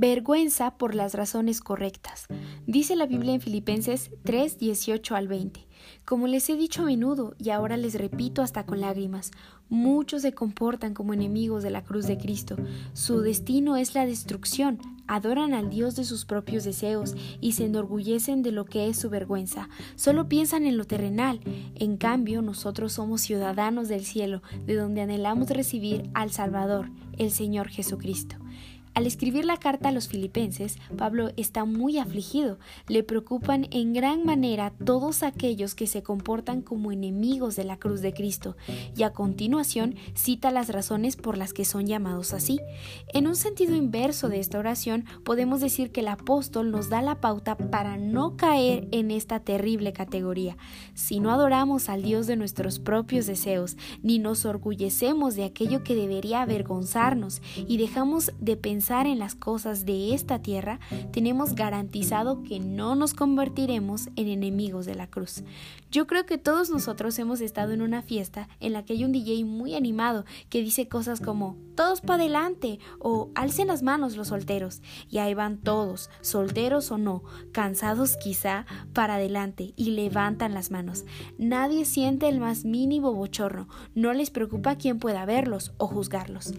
Vergüenza por las razones correctas. Dice la Biblia en Filipenses 3, 18 al 20. Como les he dicho a menudo y ahora les repito hasta con lágrimas, muchos se comportan como enemigos de la cruz de Cristo. Su destino es la destrucción. Adoran al Dios de sus propios deseos y se enorgullecen de lo que es su vergüenza. Solo piensan en lo terrenal. En cambio, nosotros somos ciudadanos del cielo, de donde anhelamos recibir al Salvador, el Señor Jesucristo. Al escribir la carta a los filipenses, Pablo está muy afligido. Le preocupan en gran manera todos aquellos que se comportan como enemigos de la cruz de Cristo, y a continuación cita las razones por las que son llamados así. En un sentido inverso de esta oración, podemos decir que el apóstol nos da la pauta para no caer en esta terrible categoría. Si no adoramos al Dios de nuestros propios deseos, ni nos orgullecemos de aquello que debería avergonzarnos, y dejamos de pensar en las cosas de esta tierra, tenemos garantizado que no nos convertiremos en enemigos de la cruz. Yo creo que todos nosotros hemos estado en una fiesta en la que hay un DJ muy animado que dice cosas como todos para adelante o alcen las manos los solteros y ahí van todos, solteros o no, cansados quizá, para adelante y levantan las manos. Nadie siente el más mínimo bochorno, no les preocupa quién pueda verlos o juzgarlos.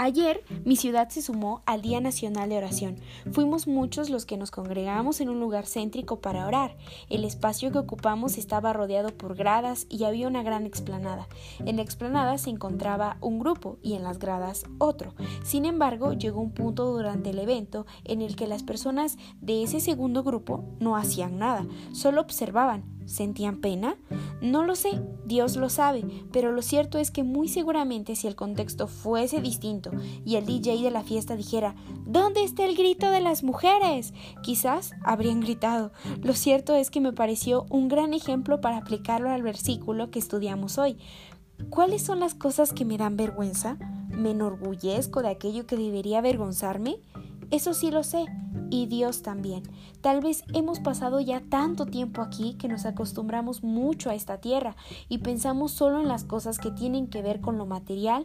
Ayer mi ciudad se sumó al Día Nacional de Oración. Fuimos muchos los que nos congregamos en un lugar céntrico para orar. El espacio que ocupamos estaba rodeado por gradas y había una gran explanada. En la explanada se encontraba un grupo y en las gradas otro. Sin embargo, llegó un punto durante el evento en el que las personas de ese segundo grupo no hacían nada, solo observaban, ¿Sentían pena? No lo sé, Dios lo sabe, pero lo cierto es que muy seguramente si el contexto fuese distinto y el DJ de la fiesta dijera ¿Dónde está el grito de las mujeres? Quizás habrían gritado. Lo cierto es que me pareció un gran ejemplo para aplicarlo al versículo que estudiamos hoy. ¿Cuáles son las cosas que me dan vergüenza? ¿Me enorgullezco de aquello que debería avergonzarme? Eso sí lo sé, y Dios también. Tal vez hemos pasado ya tanto tiempo aquí que nos acostumbramos mucho a esta tierra y pensamos solo en las cosas que tienen que ver con lo material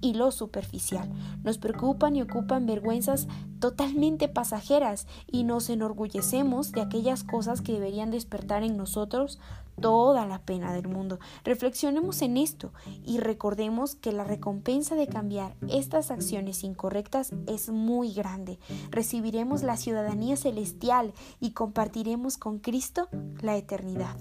y lo superficial. Nos preocupan y ocupan vergüenzas totalmente pasajeras y nos enorgullecemos de aquellas cosas que deberían despertar en nosotros toda la pena del mundo. Reflexionemos en esto y recordemos que la recompensa de cambiar estas acciones incorrectas es muy grande. Recibiremos la ciudadanía celestial y compartiremos con Cristo la eternidad.